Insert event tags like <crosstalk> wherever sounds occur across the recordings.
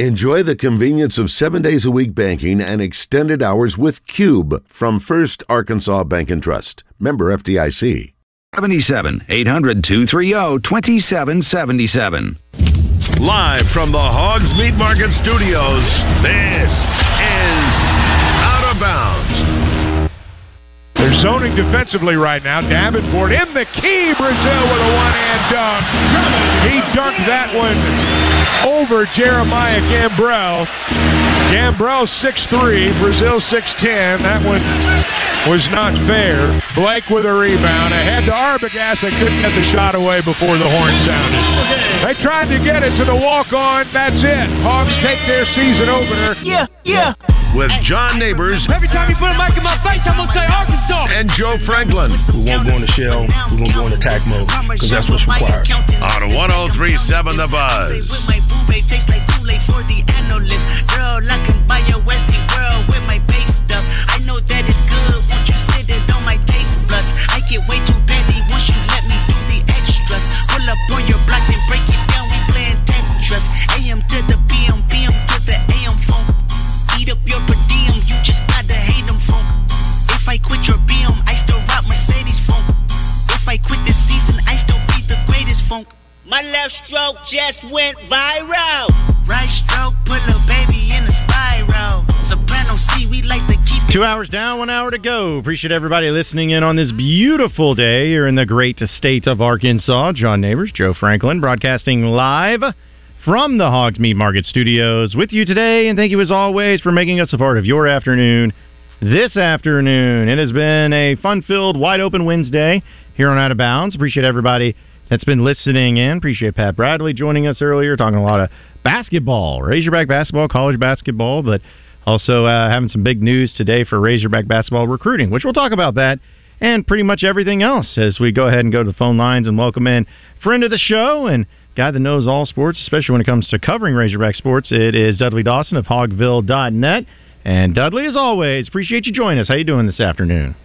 Enjoy the convenience of seven days a week banking and extended hours with Cube from First Arkansas Bank and Trust. Member FDIC. 77 800 230 2777. Live from the Hogs Meat Market Studios, this is Out of Bounds. They're zoning defensively right now. Davenport in the key. Brazile with a one-hand dunk. He dunked that one over Jeremiah Gambrell. Gambrell 6'3, Brazile 6'10. That one was not fair. Blake with a rebound. Ahead to Arbogast. They couldn't get the shot away before the horn sounded. They tried to get it to the walk on. That's it. Hawks take their season opener. Yeah, yeah. With John Neighbors. Every time you put a mic in my face, I'm going to say Arkansas. And Joe Franklin. We won't go in the shell. We're going to go into attack mode because that's what's required. On 1037 The Buzz. Girl, I can buy your Westie world with my base stuff. I know that it's good. Won't you sit it on my taste buds? I get way too busy once you let me do the extras. Pull up on your block and break it down. We playing Tetris. AM to the PM, PM to the AM phone. Eat up your per diem. You just gotta hate them funk. If I quit your BM, I My left stroke just went viral. Right stroke put a baby in a spiral. Soprano C, we like to keep Two hours down, one hour to go. Appreciate everybody listening in on this beautiful day here in the great state of Arkansas. John Neighbors, Joe Franklin, broadcasting live from the Hogs Meat Market Studios with you today. And thank you as always for making us a part of your afternoon this afternoon. It has been a fun filled, wide open Wednesday here on Out of Bounds. Appreciate everybody that's been listening in. Appreciate Pat Bradley joining us earlier, talking a lot of basketball, Razorback basketball, college basketball, but also uh, having some big news today for Razorback basketball recruiting, which we'll talk about that and pretty much everything else as we go ahead and go to the phone lines and welcome in friend of the show and guy that knows all sports, especially when it comes to covering Razorback sports. It is Dudley Dawson of Hogville.net. And Dudley, as always, appreciate you joining us. How you doing this afternoon?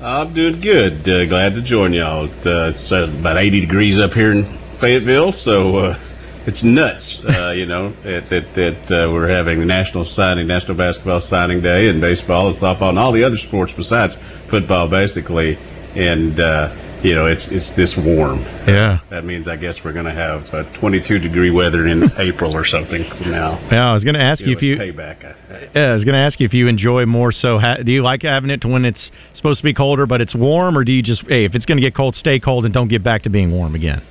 I'm doing good. Uh, glad to join y'all. Uh, it's uh, about 80 degrees up here in Fayetteville, so uh, it's nuts. Uh, you know <laughs> that uh, we're having the national signing, national basketball signing day, and baseball and softball, and all the other sports besides football, basically. And uh, you know, it's it's this warm. Yeah. That means I guess we're going to have uh, 22 degree weather in <laughs> April or something now. Yeah, I was going to ask you, if you payback. Yeah, I was going to ask you if you enjoy more so. Ha- do you like having it to when it's supposed to be colder but it's warm, or do you just hey, if it's going to get cold, stay cold and don't get back to being warm again?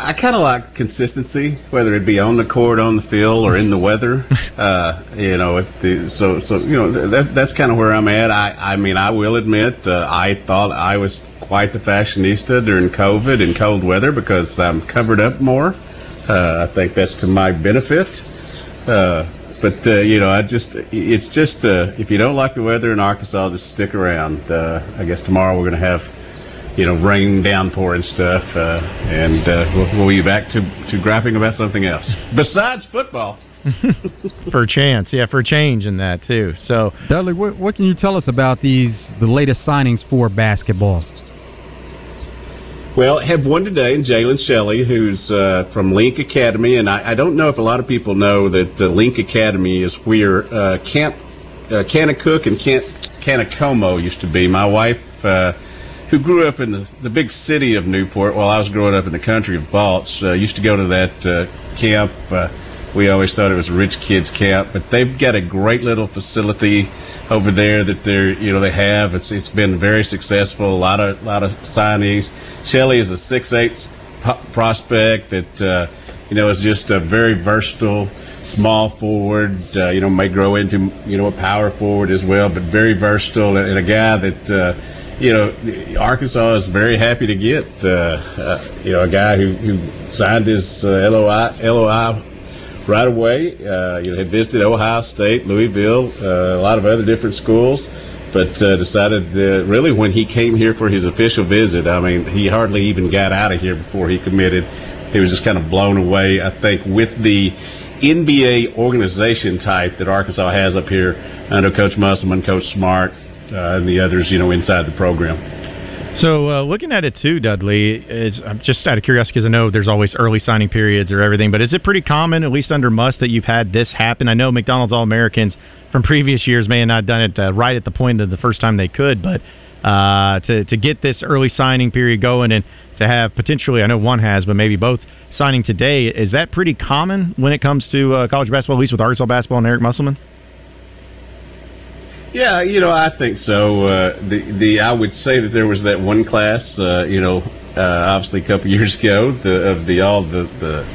I kind of like consistency, whether it be on the court, on the field, or in the weather. <laughs> Uh, you know, if the, so so you know that that's kind of where I'm at. I I mean, I will admit, uh, I thought I was quite the fashionista during COVID and cold weather because I'm covered up more. Uh, I think that's to my benefit. Uh, but uh, you know, I just it's just uh, if you don't like the weather in Arkansas, just stick around. Uh, I guess tomorrow we're going to have you know, rain, downpour, and stuff. Uh, and uh, we'll, we'll be back to, to griping about something else <laughs> besides football. <laughs> for a chance, yeah, for a change in that too. So, Dudley, what, what can you tell us about these the latest signings for basketball? Well, I have one today, in Jalen Shelley, who's uh, from Link Academy, and I, I don't know if a lot of people know that uh, Link Academy is where uh, Camp uh, Kanakuk and Camp Kanakomo used to be. My wife. Uh, who grew up in the, the big city of Newport while I was growing up in the country of Balts, uh, used to go to that uh, camp. Uh, we always thought it was a rich kids camp, but they've got a great little facility over there that they're you know they have. It's it's been very successful. A lot of lot of signees. Shelley is a six eight prospect that uh, you know is just a very versatile small forward. Uh, you know may grow into you know a power forward as well, but very versatile and, and a guy that. Uh, you know, Arkansas is very happy to get uh, uh, you know a guy who, who signed his uh, LOI LOI right away. Uh, you know, had visited Ohio State, Louisville, uh, a lot of other different schools, but uh, decided uh, really when he came here for his official visit. I mean, he hardly even got out of here before he committed. He was just kind of blown away. I think with the NBA organization type that Arkansas has up here under Coach Musselman, Coach Smart, and the others, you know, inside the program. So uh, looking at it too, Dudley, is I'm just out of curiosity because I know there's always early signing periods or everything, but is it pretty common, at least under Muss, that you've had this happen? I know McDonald's All Americans from previous years may have not done it uh, right at the point of the first time they could, but uh, to to get this early signing period going and to have potentially, I know one has, but maybe both signing today, is that pretty common when it comes to uh, college basketball, at least with Arkansas basketball and Eric Musselman? Yeah, you know, I think so. Uh, the the I would say that there was that one class, uh, you know, uh, obviously a couple <laughs> years ago, the, of the all the the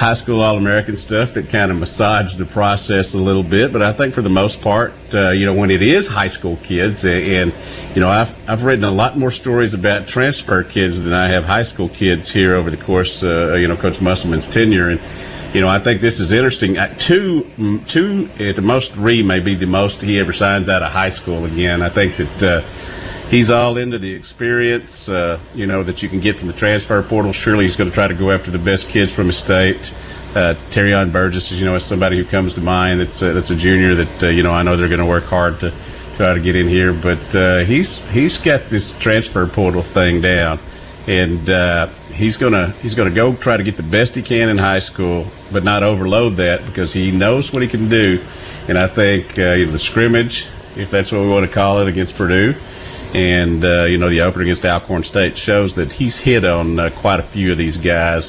high school All American stuff that kind of massaged the process a little bit. But I think for the most part, uh, you know, when it is high school kids, and, and you know, I've I've written a lot more stories about transfer kids than I have high school kids here over the course, uh, you know, Coach Musselman's tenure and you know, I think this is interesting. Uh, two, mm, two at the most three may be the most he ever signs out of high school again. I think that uh, he's all into the experience, uh, you know, that you can get from the transfer portal. Surely he's going to try to go after the best kids from his state. Uh, Terrion Burgess, you know, is somebody who comes to mind. That's a, that's a junior that uh, you know I know they're going to work hard to try to get in here. But uh, he's he's got this transfer portal thing down, and uh, he's gonna he's gonna go try to get the best he can in high school, but not overload that because he knows what he can do. And I think uh, you know, the scrimmage, if that's what we want to call it, against Purdue, and uh, you know the opener against Alcorn State shows that he's hit on uh, quite a few of these guys.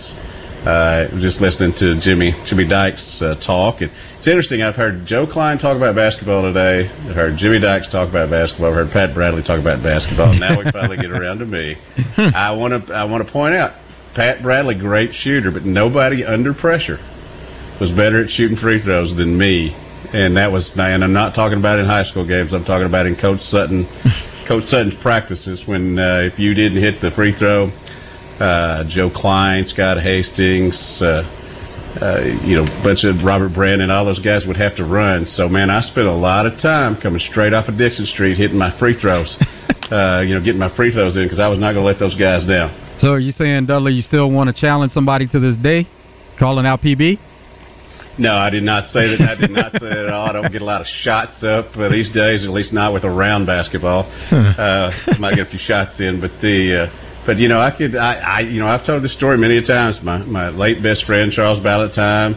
Uh, just listening to Jimmy Jimmy Dykes uh, talk, and it's interesting. I've heard Joe Kleine talk about basketball today. I've heard Jimmy Dykes talk about basketball. I've heard Pat Bradley talk about basketball. Now we finally get around to me. <laughs> I want to I want to point out Pat Bradley, great shooter, but nobody under pressure was better at shooting free throws than me. And that was, and I'm not talking about in high school games. I'm talking about in Coach Sutton, <laughs> Coach Sutton's practices. When uh, if you didn't hit the free throw, uh, Joe Kleine, Scott Hastings, uh, uh, you know, a bunch of Robert Brandon, all those guys would have to run. So, man, I spent a lot of time coming straight off of Dixon Street, hitting my free throws. <laughs> uh, you know, getting my free throws in because I was not going to let those guys down. So, are you saying, Dudley, you still want to challenge somebody to this day, calling out PB? No, I did not say that. I did not say that at all. I don't get a lot of shots up uh, these days, at least not with a round basketball. <laughs> uh, might get a few shots in, but the. Uh, but you know, I could, I, I, you know, I've told this story many times. My my late best friend Charles Ballantyne,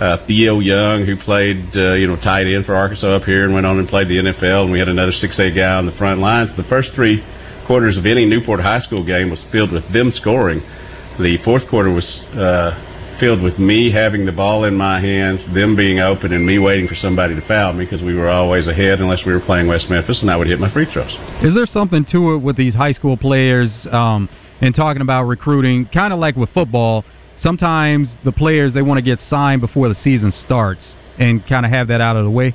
uh, Theo Young, who played, uh, you know, tight end for Arkansas up here and went on and played the NFL, and we had another six A guy on the front lines. The first three quarters of any Newport High School game was filled with them scoring. The fourth quarter was uh, filled with me having the ball in my hands, them being open, and me waiting for somebody to foul me because we were always ahead unless we were playing West Memphis, and I would hit my free throws. Is there something to it with these high school players um, and talking about recruiting? Kind of like with football, sometimes the players they want to get signed before the season starts and kind of have that out of the way.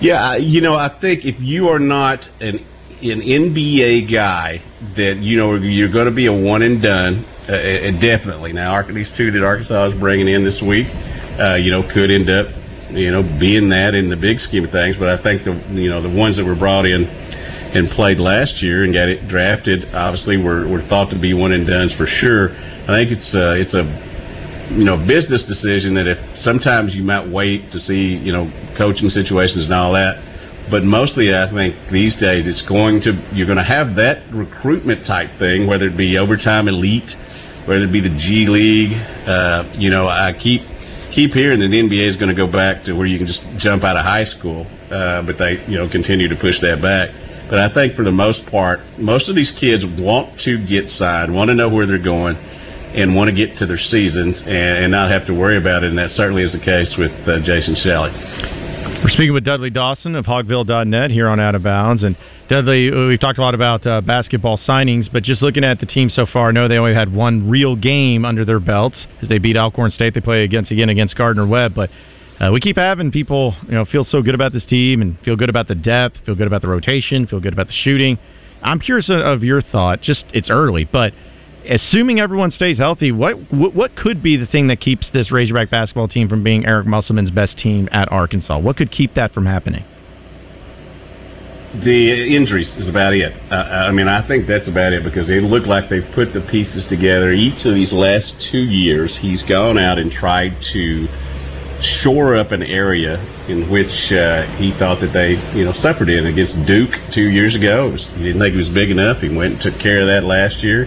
Yeah, you know, I think if you are not an an NBA guy that you know you're going to be a one and done, uh, uh, definitely. Now, these two that Arkansas is bringing in this week, uh, you know, could end up, you know, being that in the big scheme of things. But I think the you know the ones that were brought in and played last year and got it drafted, obviously were were thought to be one and duns for sure. I think it's uh, it's a you know business decision that if sometimes you might wait to see you know coaching situations and all that but mostly I think these days it's going to you're going to have that recruitment type thing, whether it be overtime elite, whether it be the G League. Uh, you know, I keep keep hearing that the NBA is going to go back to where you can just jump out of high school, uh, but they you know continue to push that back. But I think for the most part, most of these kids want to get signed, want to know where they're going, and want to get to their seasons and, and not have to worry about it. And that certainly is the case with uh, Jason Shelley. We're speaking with Dudley Dawson of Hogville.net here on Out of Bounds. And Dudley, we've talked a lot about uh, basketball signings, but just looking at the team so far, I know they only had one real game under their belts as they beat Alcorn State. They play against again against Gardner Webb, but uh, we keep having people, you know, feel so good about this team and feel good about the depth, feel good about the rotation, feel good about the shooting. I'm curious of your thought. Just it's early, but assuming everyone stays healthy, what, what, what could be the thing that keeps this Razorback basketball team from being Eric Musselman's best team at Arkansas? What could keep that from happening? The injuries is about it. Uh, I mean, I think that's about it because it looked like they've put the pieces together. Each of these last two years, he's gone out and tried to shore up an area in which uh, he thought that they, you know, suffered in against Duke two years ago. Was, he didn't think he was big enough. He went and took care of that last year.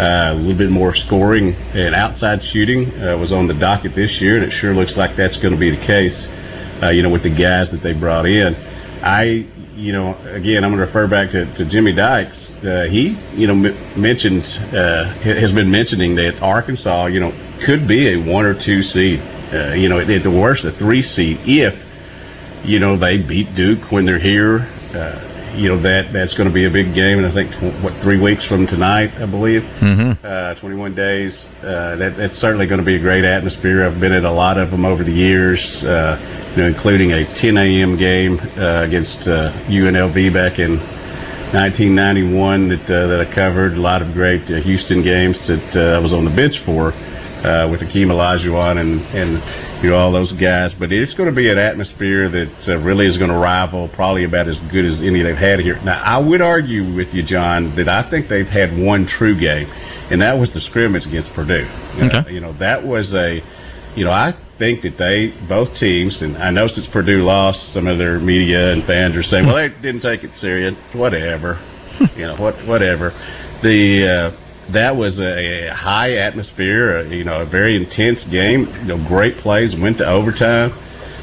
Uh, a little bit more scoring and outside shooting uh, was on the docket this year, and it sure looks like that's going to be the case. Uh, you know, with the guys that they brought in, I, you know, again, I'm going to refer back to, to Jimmy Dykes. Uh, he, you know, m- mentioned uh, has been mentioning that Arkansas, you know, could be a one or two seed. Uh, you know, at, at the worst, a three seed if you know they beat Duke when they're here. Uh, you know that that's going to be a big game, and I think what three weeks from tonight, I believe, mm-hmm. uh, 21 days. Uh, that, that's certainly going to be a great atmosphere. I've been at a lot of them over the years, uh, you know, including a 10 a.m. game uh, against uh, UNLV back in 1991 that uh, that I covered. A lot of great uh, Houston games that uh, I was on the bench for uh, with Akeem Olajuwon and and you know all those guys. But it's going to be an atmosphere that uh, really is going to rival probably about as good as any they've had here. Now I would argue with you, John, that I think they've had one true game, and that was the scrimmage against Purdue. You know, Okay. you know that was a you know, I think that they both teams, and I know since Purdue lost, some of their media and fans are saying, "Well, they didn't take it serious." Whatever, <laughs> you know, what whatever. The uh, that was a, high atmosphere, you know, a very intense game. You know, great plays, went to overtime.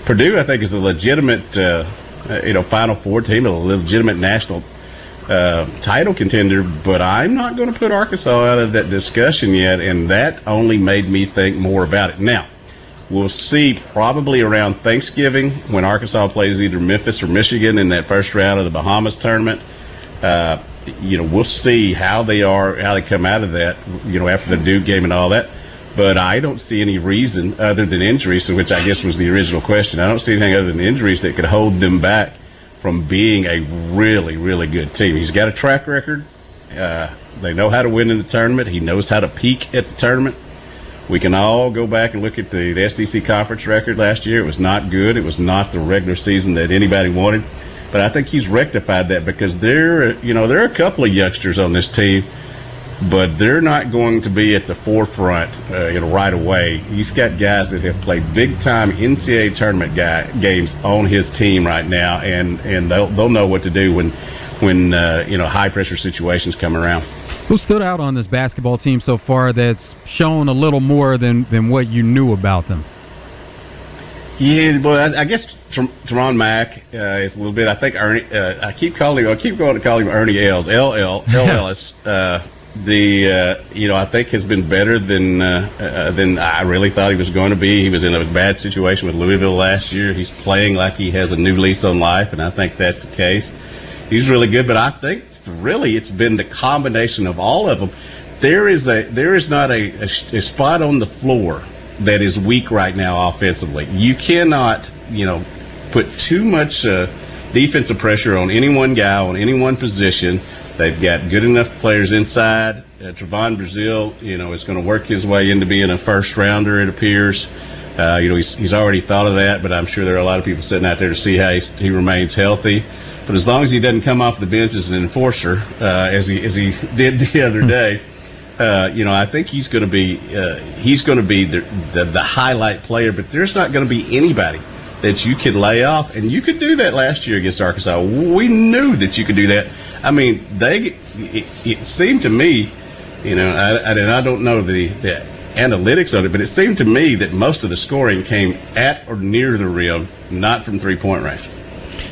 Purdue, I think, is a legitimate, uh, uh, you know, Final Four team, a legitimate national uh, title contender, but I'm not going to put Arkansas out of that discussion yet, and that only made me think more about it. Now, we'll see probably around Thanksgiving when Arkansas plays either Memphis or Michigan in that first round of the Bahamas tournament. Uh, you know, we'll see how they are, how they come out of that, you know, after the Duke game and all that. But I don't see any reason other than injuries, which I guess was the original question. I don't see anything other than injuries that could hold them back from being a really, really good team. He's got a track record. Uh, they know how to win in the tournament. He knows how to peak at the tournament. We can all go back and look at the, the SEC conference record last year. It was not good. It was not the regular season that anybody wanted. But I think he's rectified that because there, you know, there are a couple of youngsters on this team, but they're not going to be at the forefront, uh, you know, right away. He's got guys that have played big time NCAA tournament guy, games on his team right now, and and they'll they'll know what to do when when uh, you know high pressure situations come around. Who stood out on this basketball team so far that's shown a little more than, than what you knew about them? Yeah, well, I, I guess Tramon Mark uh, is a little bit. I think Ernie. Uh, I keep calling. Him, I keep going to call him Ernie Els. L L L Ellis. Uh, <laughs> the uh, you know I think has been better than uh, uh, than I really thought he was going to be. He was in a bad situation with Louisville last year. He's playing like he has a new lease on life, and I think that's the case. He's really good, but I think really it's been the combination of all of them. There is a there is not a, a, a spot on the floor that is weak right now offensively. You cannot, you know, put too much uh, defensive pressure on any one guy on any one position. They've got good enough players inside. Uh, Trevon Brazile, you know, is going to work his way into being a first rounder. It appears. Uh, you know, he's, he's already thought of that, but I'm sure there are a lot of people sitting out there to see how he's, he remains healthy. But as long as he doesn't come off the bench as an enforcer, uh, as he as he <laughs> did the other day, uh, you know, I think he's going to be uh, he's going to be the, the the highlight player. But there's not going to be anybody that you could lay off, and you could do that last year against Arkansas. We knew that you could do that. I mean, they it, it seemed to me, you know, I, and I don't know the the analytics of it, but it seemed to me that most of the scoring came at or near the rim, not from three point range.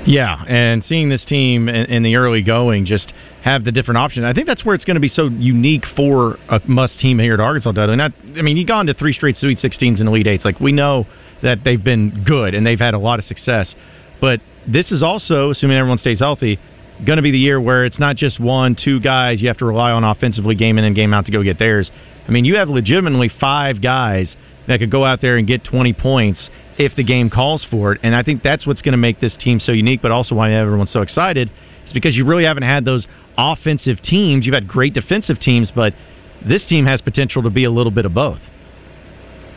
Yeah, and seeing this team in, in the early going just have the different options. I think that's where it's going to be so unique for a must team here at Arkansas. Dudley. Not, I mean, you've gone to three straight Sweet 16s and Elite Eights. Like we know that they've been good and they've had a lot of success, but this is also, assuming everyone stays healthy, going to be the year where it's not just one, two guys you have to rely on offensively, game in and game out to go get theirs. I mean, you have legitimately five guys that could go out there and get 20 points if the game calls for it. And I think that's what's going to make this team so unique, but also why everyone's so excited is because you really haven't had those offensive teams. You've had great defensive teams, but this team has potential to be a little bit of both.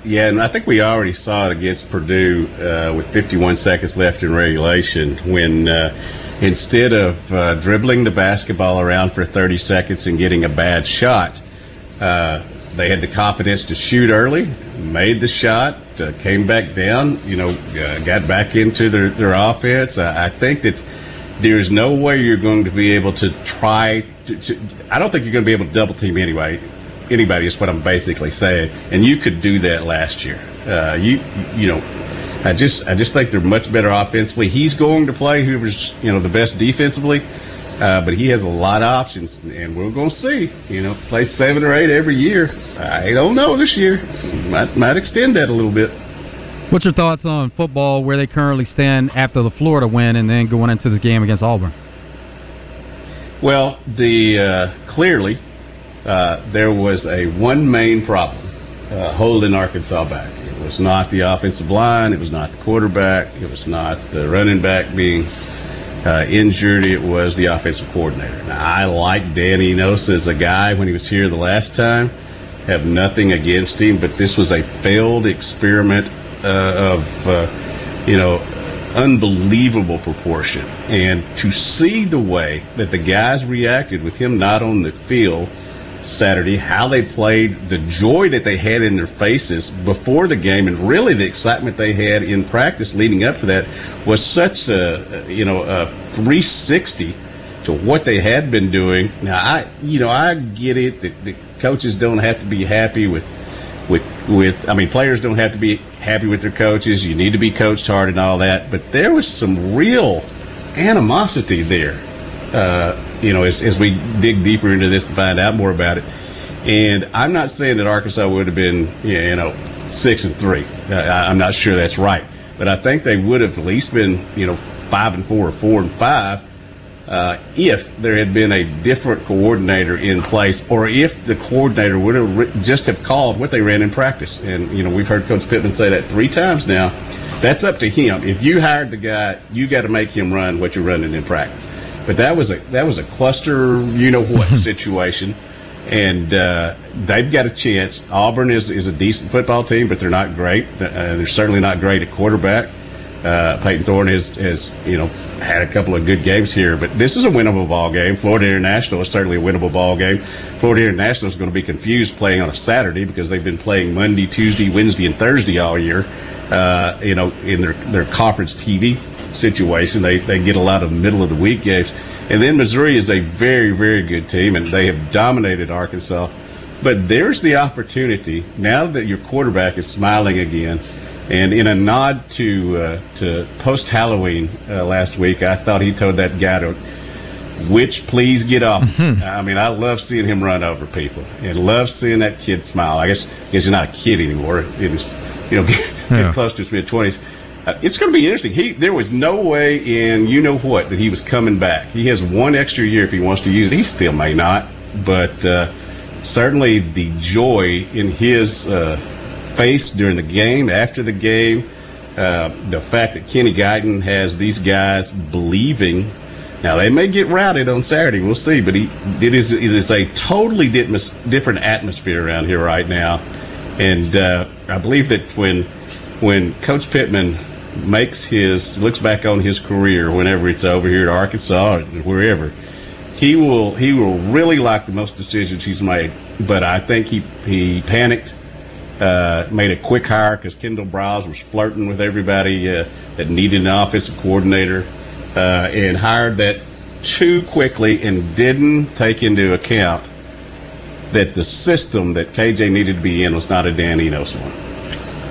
Yeah, and I think we already saw it against Purdue uh, with 51 seconds left in regulation when uh, instead of uh, dribbling the basketball around for 30 seconds and getting a bad shot, uh, they had the confidence to shoot early, made the shot, uh, came back down. You know, uh, got back into their their offense. I, I think that there's no way you're going to be able to try. To, to, I don't think you're going to be able to double team anyway. Anybody is what I'm basically saying, and you could do that last year. Uh, you you know, I just I just think they're much better offensively. He's going to play whoever's you know the best defensively. Uh, but he has a lot of options, and we're going to see. You know, play seven or eight every year. I don't know this year. Might might extend that a little bit. What's your thoughts on football, where they currently stand after the Florida win, and then going into this game against Auburn? Well, the uh, clearly uh, there was a one main problem uh, holding Arkansas back. It was not the offensive line. It was not the quarterback. It was not the running back being uh, injured. It was the offensive coordinator. Now, I like Dan Enos as a guy when he was here the last time. Have nothing against him, but this was a failed experiment of, uh, you know, unbelievable proportion. And to see the way that the guys reacted with him not on the field Saturday, how they played, the joy that they had in their faces before the game, and really the excitement they had in practice leading up to that was such a you know a 360 to what they had been doing. Now I you know I get it that the coaches don't have to be happy with with with I mean players don't have to be happy with their coaches. You need to be coached hard and all that, but there was some real animosity there uh, you know, as, as we dig deeper into this and find out more about it. And I'm not saying that Arkansas would have been, you know, six and three. I, I'm not sure that's right, but I think they would have at least been, you know, five and four or four and five. Uh, if there had been a different coordinator in place, or if the coordinator would have just have called what they ran in practice, and you know we've heard Coach Pittman say that three times now. That's up to him. If you hired the guy, you got to make him run what you're running in practice. But that was a that was a cluster, you know what <laughs> situation, and uh, they've got a chance. Auburn is is a decent football team, but they're not great. Uh, they're certainly not great at quarterback. Uh, Payton Thorne has has you know had a couple of good games here, but this is a winnable ball game. Florida International is certainly a winnable ball game. Florida International is going to be confused playing on a Saturday because they've been playing Monday, Tuesday, Wednesday, and Thursday all year. Uh, you know, in their their conference TV situation. They they get a lot of middle of the week games, and then Missouri is a very very good team, and they have dominated Arkansas. But there's the opportunity now that your quarterback is smiling again, and in a nod to uh, to post Halloween uh, last week, I thought he told that guy to. Which please get up." Mm-hmm. I mean, I love seeing him run over people, and love seeing that kid smile. I guess, I guess he's not a kid anymore. He's, you know, <laughs> yeah. close to his mid twenties uh, it's going to be interesting. He there was no way in you know what that he was coming back. He has one extra year if he wants to use it. He still may not, but uh, certainly the joy in his uh, face during the game, after the game, uh, the fact that Kenny Guiton has these guys believing. Now they may get routed on Saturday. We'll see, but he it is it is a totally different atmosphere around here right now, and uh, I believe that when when Coach Pittman makes his looks back on his career whenever it's over here at Arkansas or wherever, he will he will really like the most decisions he's made. But I think he he panicked, uh, made a quick hire because Kendall Briles was flirting with everybody uh, that needed an offensive coordinator, uh, and hired that too quickly and didn't take into account that the system that KJ needed to be in was not a Dan Enos one.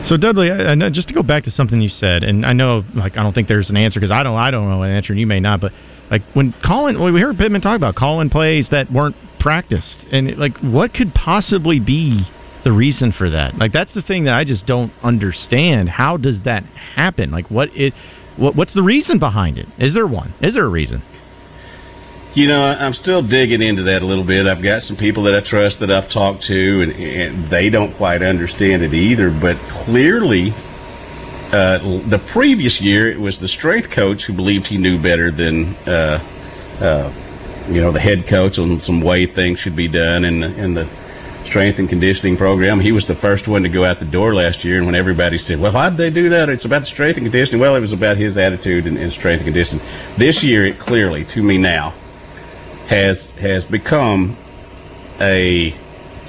So Dudley, I, I, just to go back to something you said, and I know, like, I don't think there's an answer because I don't, I don't know an answer, and you may not. But like when Colin, well, we heard Pittman talk about calling plays that weren't practiced, and like, what could possibly be the reason for that? Like, that's the thing that I just don't understand. How does that happen? Like, what it, what, what's the reason behind it? Is there one? Is there a reason? You know, I'm still digging into that a little bit. I've got some people that I trust that I've talked to, and, and they don't quite understand it either. But clearly, uh, the previous year, it was the strength coach who believed he knew better than, uh, uh, you know, the head coach on some way things should be done and in the strength and conditioning program. He was the first one to go out the door last year, and when everybody said, "Well, why did they do that?" It's about strength and conditioning. Well, it was about his attitude and, and strength and conditioning. This year, it clearly, to me now, has has become a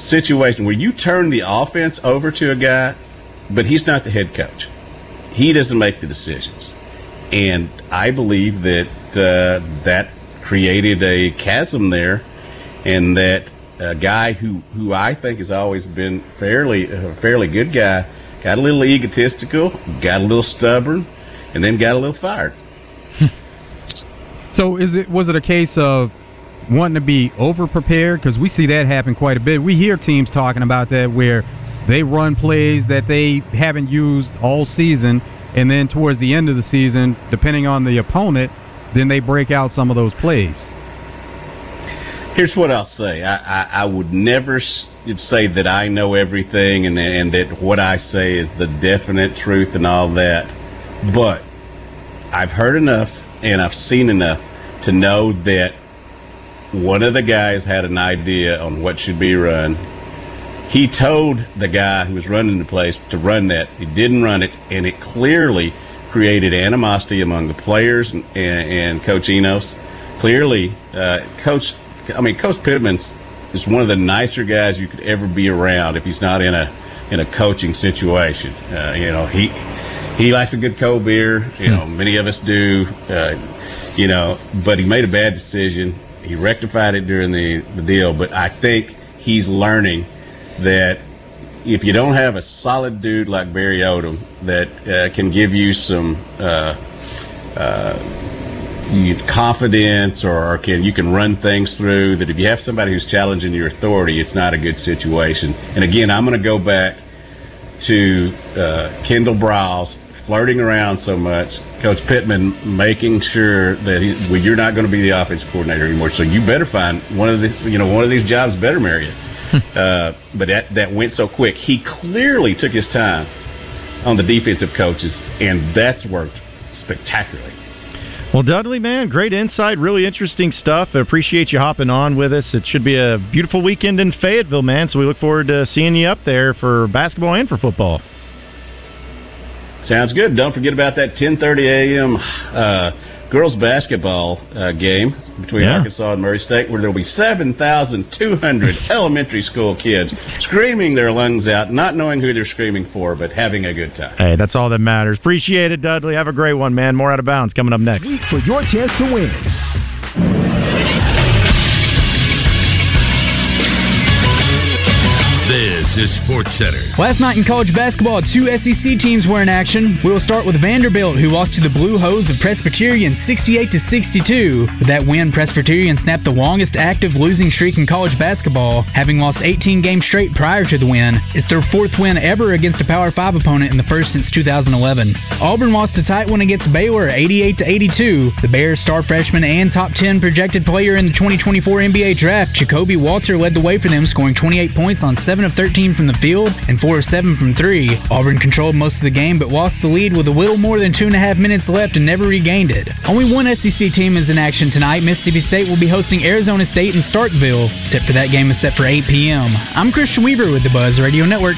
situation where you turn the offense over to a guy, but he's not the head coach. He doesn't make the decisions, and I believe that uh, that created a chasm there, and that a guy who who I think has always been fairly a fairly good guy got a little egotistical, got a little stubborn, and then got a little fired. <laughs> So is it was it a case of wanting to be over prepared because we see that happen quite a bit. We hear teams talking about that where they run plays that they haven't used all season, and then towards the end of the season, depending on the opponent, then they break out some of those plays. Here's what I'll say: I, I, I would never say that I know everything and and that what I say is the definite truth and all that, but I've heard enough and I've seen enough to know that one of the guys had an idea on what should be run. He told the guy who was running the place to run that. He didn't run it, and it clearly created animosity among the players and, and, and Coach Enos. Clearly, uh, Coach, I mean, Coach Pittman is one of the nicer guys you could ever be around if he's not in a in a coaching situation. Uh, you know, he he likes a good cold beer. You know, many of us do. Uh, you know, but he made a bad decision. He rectified it during the the deal, but I think he's learning that if you don't have a solid dude like Barry Odom that uh, can give you some uh, uh, you- confidence or can you can run things through, that if you have somebody who's challenging your authority, it's not a good situation. And again, I'm going to go back to uh, Kendall Briles flirting around so much, Coach Pittman making sure that he, well, you're not going to be the offensive coordinator anymore. So you better find one of the you know one of these jobs better marry you. uh, but that that went so quick. He clearly took his time on the defensive coaches, and that's worked spectacularly. Well, Dudley, man, great insight, really interesting stuff. I appreciate you hopping on with us. It should be a beautiful weekend in Fayetteville, man. So we look forward to seeing you up there for basketball and for football. Sounds good. Don't forget about that 10:30 a.m. Uh, girls basketball uh, game between Yeah. Arkansas and Murray State, where there'll be 7,200 <laughs> elementary school kids screaming their lungs out, not knowing who they're screaming for, but having a good time. Hey, that's all that matters. Appreciate it, Dudley. Have a great one, man. More out of bounds coming up next. For your chance to win. Is Sports Center. Last night in college basketball, two SEC teams were in action. We'll start with Vanderbilt, who lost to the Blue Hose of Presbyterian 68 to 62. With that win, Presbyterian snapped the longest active losing streak in college basketball, having lost 18 games straight prior to the win. It's their fourth win ever against a Power 5 opponent in the first since 2011. Auburn lost a tight one against Baylor 88 to 82. The Bears star freshman and top 10 projected player in the 2024 NBA draft, Ja'Kobe Walter led the way for them, scoring 28 points on 7 of 13 from the field and 4 of 7 from 3. Auburn controlled most of the game but lost the lead with a little more than two and a half minutes left and never regained it. Only one SEC team is in action tonight. Mississippi State will be hosting Arizona State in Starkville. Tip for that game is set for 8 p.m. I'm Christian Weaver with the Buzz Radio Network.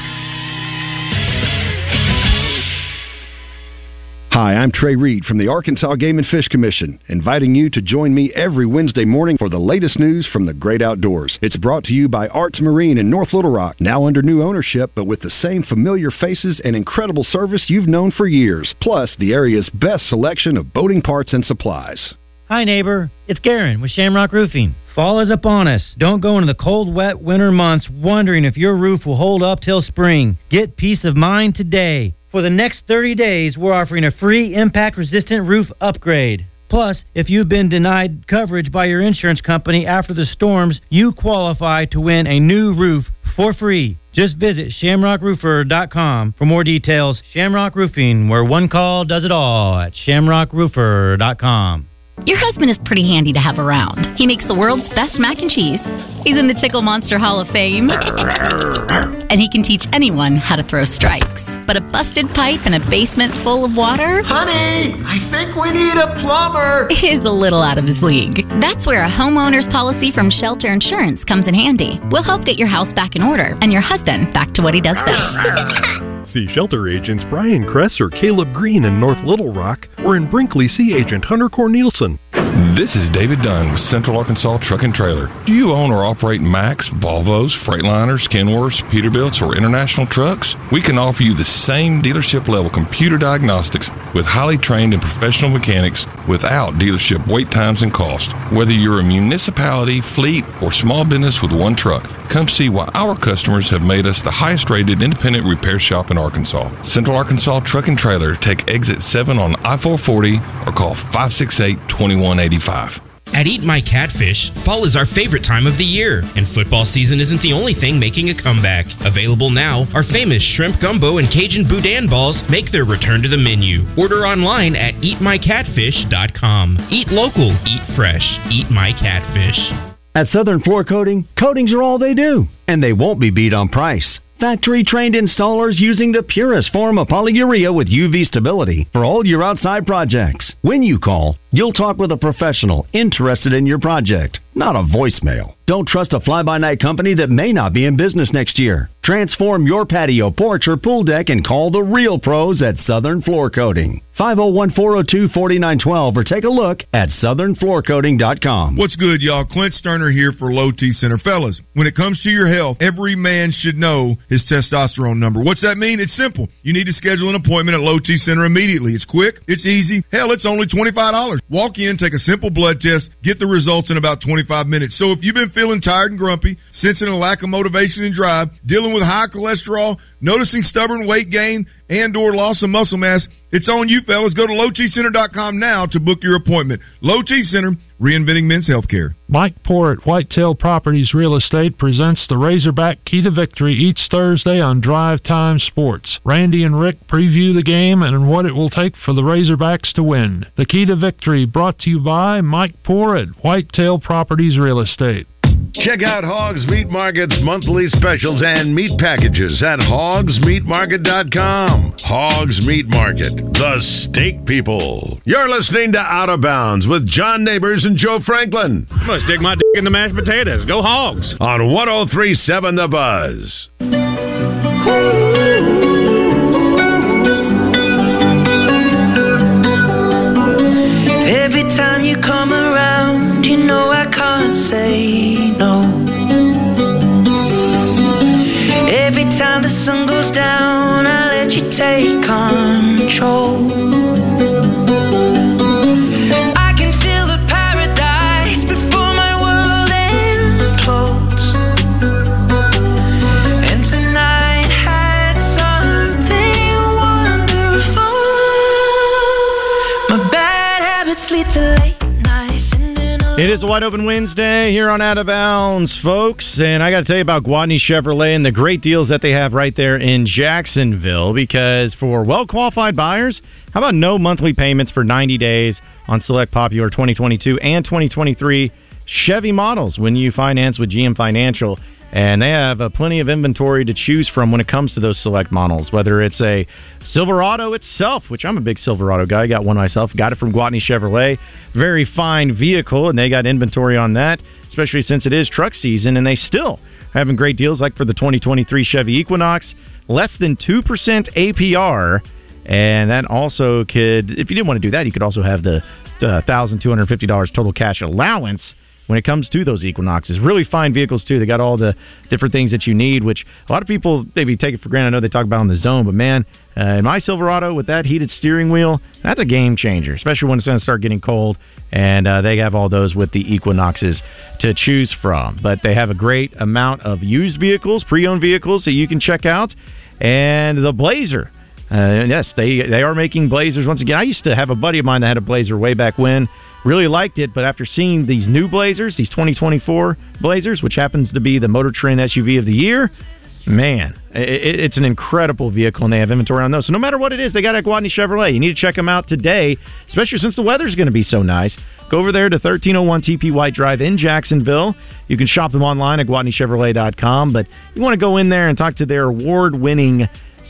Hi, I'm Trey Reed from the Arkansas Game and Fish Commission, inviting you to join me every Wednesday morning for the latest news from the great outdoors. It's brought to you by Arts Marine in North Little Rock, now under new ownership, but with the same familiar faces and incredible service you've known for years, plus the area's best selection of boating parts and supplies. Hi, neighbor. It's Garen with Shamrock Roofing. Fall is upon us. Don't go into the cold, wet winter months wondering if your roof will hold up till spring. Get peace of mind today. For the next 30 days, we're offering a free impact resistant roof upgrade. Plus, if you've been denied coverage by your insurance company after the storms, you qualify to win a new roof for free. Just visit shamrockroofer.com for more details. Shamrock Roofing, where one call does it all at shamrockroofer.com. Your husband is pretty handy to have around. He makes the world's best mac and cheese. He's in the Tickle Monster Hall of Fame. <laughs> and he can teach anyone how to throw strikes. But a busted pipe and a basement full of water? Honey, I think we need a plumber. <laughs> Is a little out of his league. That's where a homeowner's policy from Shelter Insurance comes in handy. We'll help get your house back in order and your husband back to what he does best. <laughs> See shelter agents Brian Kress or Caleb Green in North Little Rock or in Brinkley see agent Hunter Cornelison. This is David Dunn with Central Arkansas Truck and Trailer. Do you own or operate Macks, Volvos, Freightliners, Kenworths, Peterbilts, or international trucks? We can offer you the same dealership level computer diagnostics with highly trained and professional mechanics without dealership wait times and cost. Whether you're a municipality, fleet, or small business with one truck, come see why our customers have made us the highest rated independent repair shop in Arkansas. Central Arkansas Truck and Trailer. Take exit 7 on I 440 or call 568 2185. At Eat My Catfish, fall is our favorite time of the year, and football season isn't the only thing making a comeback. Available now, our famous shrimp gumbo and Cajun boudin balls make their return to the menu. Order online at eatmycatfish.com. Eat local, eat fresh, eat my catfish. At Southern Floor Coating, coatings are all they do, and they won't be beat on price. Factory trained installers using the purest form of polyurea with UV stability for all your outside projects. When you call, you'll talk with a professional interested in your project, not a voicemail. Don't trust a fly by night company that may not be in business next year. Transform your patio, porch, or pool deck and call the real pros at Southern Floor Coating. 501 402 4912 or take a look at southernfloorcoating.com. What's good, y'all? Clint Sterner here for Low T Center. Fellas, when it comes to your health, every man should know his testosterone number. What's that mean? It's simple. You need to schedule an appointment at Low T Center immediately. It's quick, it's easy. Hell, it's only $25. Walk in, take a simple blood test, get the results in about 25 minutes. So if you've been feeling tired and grumpy, sensing a lack of motivation and drive, dealing with high cholesterol, noticing stubborn weight gain and or loss of muscle mass, it's on you, fellas. Go to lowtcenter.com now to book your appointment. Low Center, reinventing men's healthcare. Mike Poor at Whitetail Properties Real Estate presents the Razorback Key to Victory each Thursday on Drive Time Sports. Randy and Rick preview the game and what it will take for the Razorbacks to win. The Key to Victory brought to you by Mike Poor at Whitetail Properties Real Estate. Check out Hogs Meat Market's monthly specials and meat packages at hogsmeatmarket.com. Hogs Meat Market, the steak people. You're listening to Out of Bounds with John Neighbors and Joe Franklin. I'm going to stick my dick in the mashed potatoes. Go Hogs. On 1037 The Buzz. Every time you come around, you know I can't say down, I let you take control. Is a wide open Wednesday here on Out of Bounds, folks. And I got to tell you about Gwatney Chevrolet and the great deals that they have right there in Jacksonville. Because for well qualified buyers, how about no monthly payments for 90 days on select popular 2022 and 2023 Chevy models when you finance with GM Financial? And they have uh, plenty of inventory to choose from when it comes to those select models, whether it's a Silverado itself, which I'm a big Silverado guy. I got one myself. Got it from Gwatney Chevrolet. Very fine vehicle, and they got inventory on that, especially since it is truck season, and they still having great deals like for the 2023 Chevy Equinox, less than 2% APR. And that also could, if you didn't want to do that, you could also have the uh, $1,250 total cash allowance when it comes to those Equinoxes. Really fine vehicles too. They got all the different things that you need, which a lot of people maybe take it for granted. I know they talk about on the zone, but man, uh, in my Silverado with that heated steering wheel, that's a game changer, especially when it's going to start getting cold. And uh, they have all those with the Equinoxes to choose from. But they have a great amount of used vehicles, pre-owned vehicles that you can check out, and the Blazer. Uh, yes, they they are making Blazers once again. I used to have a buddy of mine that had a Blazer way back when. Really liked it, but after seeing these new Blazers, these 2024 Blazers, which happens to be the Motor Trend SUV of the year, man, it, it's an incredible vehicle, and they have inventory on those. So no matter what it is, they got at Gwatney Chevrolet. You need to check them out today, especially since the weather's going to be so nice. Go over there to 1301 TP White Drive in Jacksonville. You can shop them online at GwatneyChevrolet.com, but you want to go in there and talk to their award-winning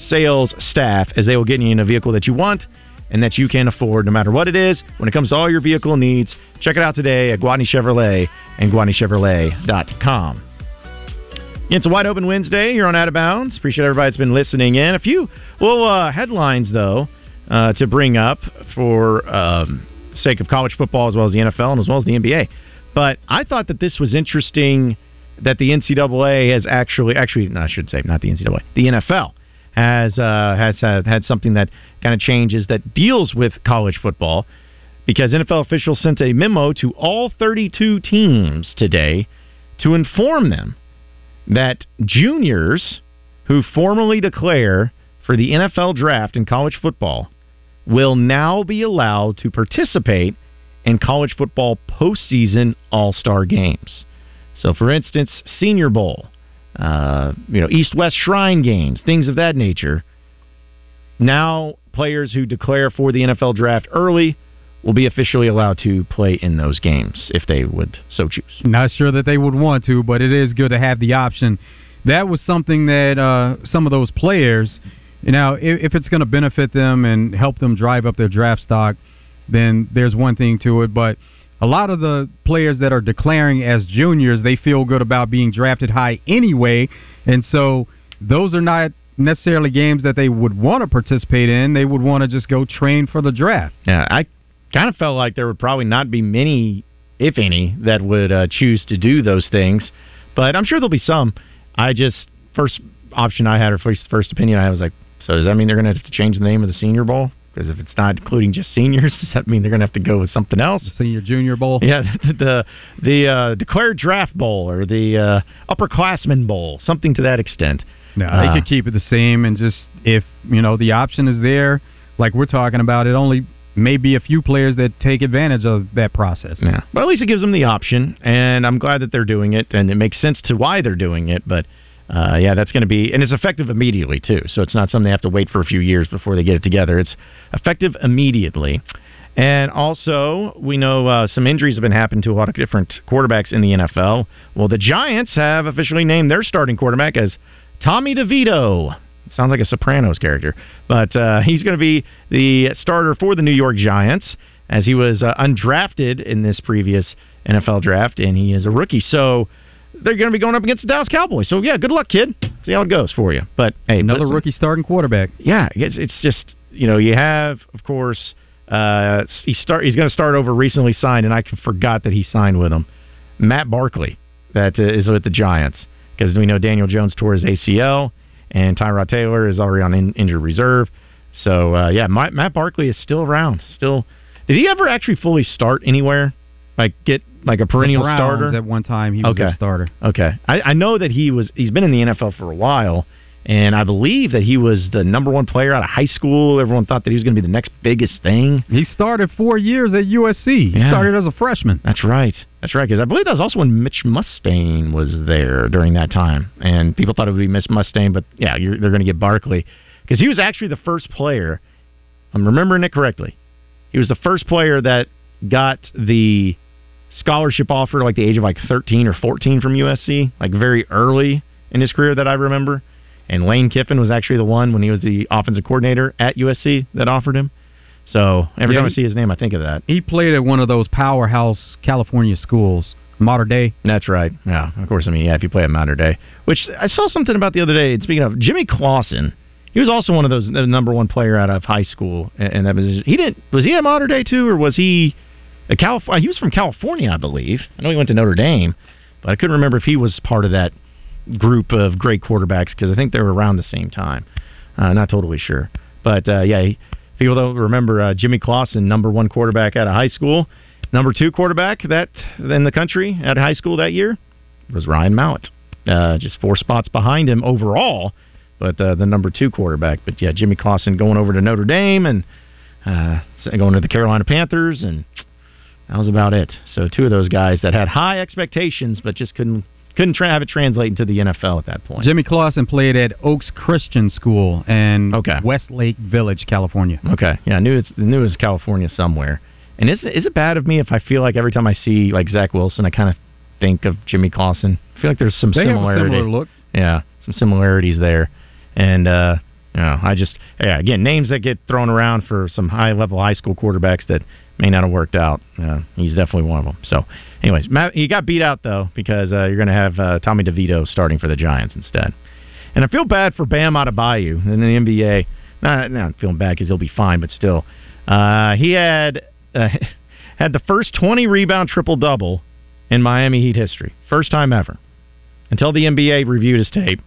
sales staff as they will get you in a vehicle that you want and that you can afford no matter what it is. When it comes to all your vehicle needs, check it out today at Gwatney Chevrolet and GwatneyChevrolet.com. It's a wide open Wednesday here on Out of Bounds. Appreciate everybody that's been listening in. A few Well, uh, headlines though uh, to bring up for um, sake of college football as well as the NFL and as well as the NBA. But I thought that this was interesting that the NCAA has actually, actually, no, I should say not the NCAA, the NFL has uh, has had, had something that kind of changes that deals with college football because NFL officials sent a memo to all 32 teams today to inform them that juniors who formally declare for the NFL draft in college football will now be allowed to participate in college football postseason All Star games. So, for instance, Senior Bowl, uh, you know, East West Shrine games, things of that nature. Now, players who declare for the NFL draft early will be officially allowed to play in those games if they would so choose. Not sure that they would want to, but it is good to have the option. That was something that uh, some of those players, you know, if, if it's going to benefit them and help them drive up their draft stock, then there's one thing to it. But a lot of the players that are declaring as juniors, they feel good about being drafted high anyway, and so those are not necessarily games that they would want to participate in. They would want to just go train for the draft. Yeah, I kind of felt like there would probably not be many, if any, that would uh, choose to do those things, but I'm sure there'll be some. I just first option I had, or first first opinion I had, was like, so does that mean they're going to have to change the name of the Senior Bowl? Because if it's not including just seniors, does <laughs> that mean they're going to have to go with something else? The Senior Junior Bowl. Yeah, <laughs> the the uh, declared draft bowl or the uh, upperclassman bowl, something to that extent. No, Uh, they could keep it the same and just if you know the option is there, like we're talking about, it only may be a few players that take advantage of that process. Yeah, but at least it gives them the option, and I'm glad that they're doing it, and it makes sense to why they're doing it. But uh, yeah, that's going to be, and it's effective immediately too. So it's not something they have to wait for a few years before they get it together. It's effective immediately. And also, we know uh, some injuries have been happening to a lot of different quarterbacks in the NFL. Well, the Giants have officially named their starting quarterback as Tommy DeVito. Sounds like a Sopranos character, but uh, he's going to be the starter for the New York Giants as he was uh, undrafted in this previous NFL draft, and he is a rookie. So they're going to be going up against the Dallas Cowboys. So yeah, good luck, kid. See how it goes for you. But hey, Another listen- rookie starting quarterback. yeah, it's, it's just you know you have of course uh, he start he's going to start over recently signed, and I forgot that he signed with them. Matt Barkley that uh, is with the Giants because we know Daniel Jones tore his ACL, and Tyrod Taylor is already on in, injured reserve. So uh, yeah, Matt, Matt Barkley is still around. Still, did he ever actually fully start anywhere? Like get like a perennial starter At one time, he was Okay. a starter. Okay, I, I know that he was. He's been in the NFL for a while, and I believe that he was the number one player out of high school. Everyone thought that he was going to be the next biggest thing. He started four years at USC. He Yeah. started as a freshman. That's right. That's right. Because I believe that was also when Mitch Mustain was there during that time, and people thought it would be Mitch Mustain, but yeah, you're, they're going to get Barkley because he was actually the first player. I'm remembering it correctly. He was the first player that got the scholarship offer like the age of like 13 or 14 from USC, like very early in his career that I remember. And Lane Kiffin was actually the one when he was the offensive coordinator at USC that offered him. So every Yeah, time I see his name, I think of that. He played at one of those powerhouse California schools, Mater Dei. That's right. Yeah, of course. I mean, yeah, if you play at Mater Dei, which I saw something about the other day. Speaking of Jimmy Clausen, he was also one of those the number one player out of high school, and that was he didn't was he at Mater Dei too, or was he a California? He was from California, I believe. I know he went to Notre Dame, but I couldn't remember if he was part of that group of great quarterbacks because I think they were around the same time. Uh, not totally sure, but uh, yeah, people don't remember uh, Jimmy Clausen, number one quarterback out of high school. Number two quarterback that in the country at high school that year was Ryan Mallett. Uh, just four spots behind him overall, but uh, the number two quarterback. But yeah, Jimmy Clausen going over to Notre Dame and uh, going to the Carolina Panthers, and that was about it. So two of those guys that had high expectations, but just couldn't couldn't tra- have it translate into the NFL at that point. Jimmy Clausen played at Oaks Christian School in Westlake Village, California. Okay, yeah, I knew it's knew it was California somewhere. And is it, is it bad of me if I feel like every time I see like Zach Wilson, I kind of think of Jimmy Clausen? I feel like there's some They have a similar look. Yeah, some similarities there. And uh, know, I just yeah, again names that get thrown around for some high level high school quarterbacks that may not have worked out. Uh, he's definitely one of them. So, anyways, Matt, he got beat out though because uh, you're going to have uh, Tommy DeVito starting for the Giants instead. And I feel bad for Bam Adebayo in the NBA not not feeling bad because he'll be fine, but still, uh, he had uh, <laughs> had the first 20 rebound triple double in Miami Heat history, first time ever. Until the NBA reviewed his tape,